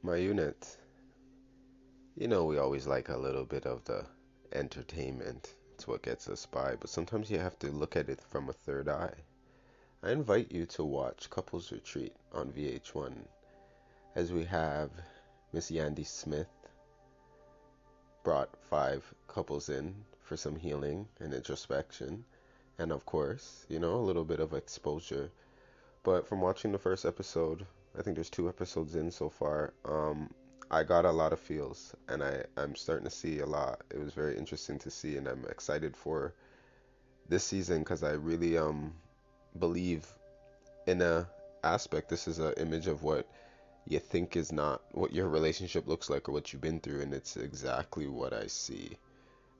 My unit, you know, we always like a little bit of the entertainment. It's what gets us by, but sometimes you have to look at it from a third eye. I invite you to watch Couples Retreat on VH1 as we have Miss Yandy Smith brought five couples in for some healing and introspection, and of course, you know, a little bit of exposure. But from watching the first episode, I think there's two episodes in so far. Um, I got a lot of feels, and I I'm starting to see a lot. It was very interesting to see, and I'm excited for this season because I really um believe in a aspect. This is an image of what you think is not what your relationship looks like or what you've been through, and it's exactly what I see.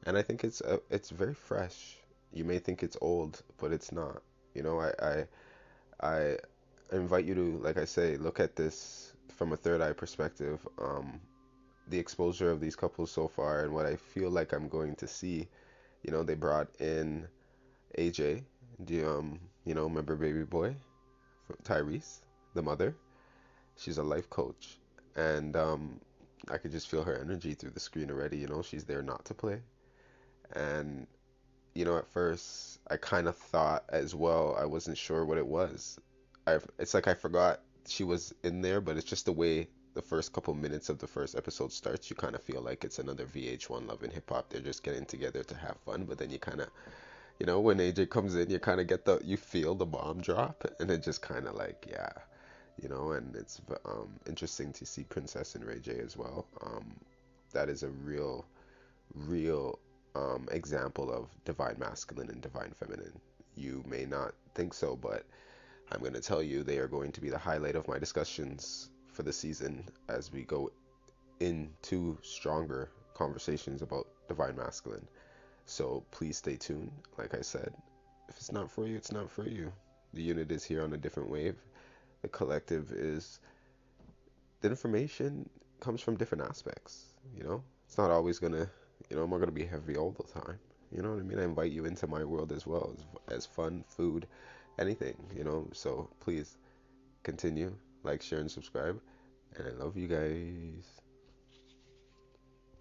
And I think it's uh, it's very fresh. You may think it's old, but it's not. You know, I I I invite you to, like I say, look at this from a third eye perspective. Um, the exposure of these couples so far and what I feel like I'm going to see. You know, they brought in AJ. the, you, um, you know, remember Baby Boy, Tyrese, the mother? She's a life coach, and um, I could just feel her energy through the screen already. You know, she's there not to play, and you know, at first I kind of thought as well. I wasn't sure what it was. I it's like I forgot she was in there, but it's just the way the first couple minutes of the first episode starts. You kind of feel like it's another VH1 Love and Hip Hop. They're just getting together to have fun, but then you kind of you know, when AJ comes in, you kind of get the, you feel the bomb drop, and it just kind of like, yeah, you know, and it's um, interesting to see Princess and Ray J as well. Um, that is a real, real um, example of divine masculine and divine feminine. You may not think so, but I'm going to tell you they are going to be the highlight of my discussions for the season as we go into stronger conversations about divine masculine. So please stay tuned. Like I said, if it's not for you, it's not for you. The unit is here on a different wave. The collective is the information comes from different aspects. You know, it's not always gonna, you know, I'm not gonna be heavy all the time. You know what I mean? I invite you into my world as well as, as fun, food, anything. You know, so please continue, like, share, and subscribe. And I love you guys.